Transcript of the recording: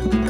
Bye.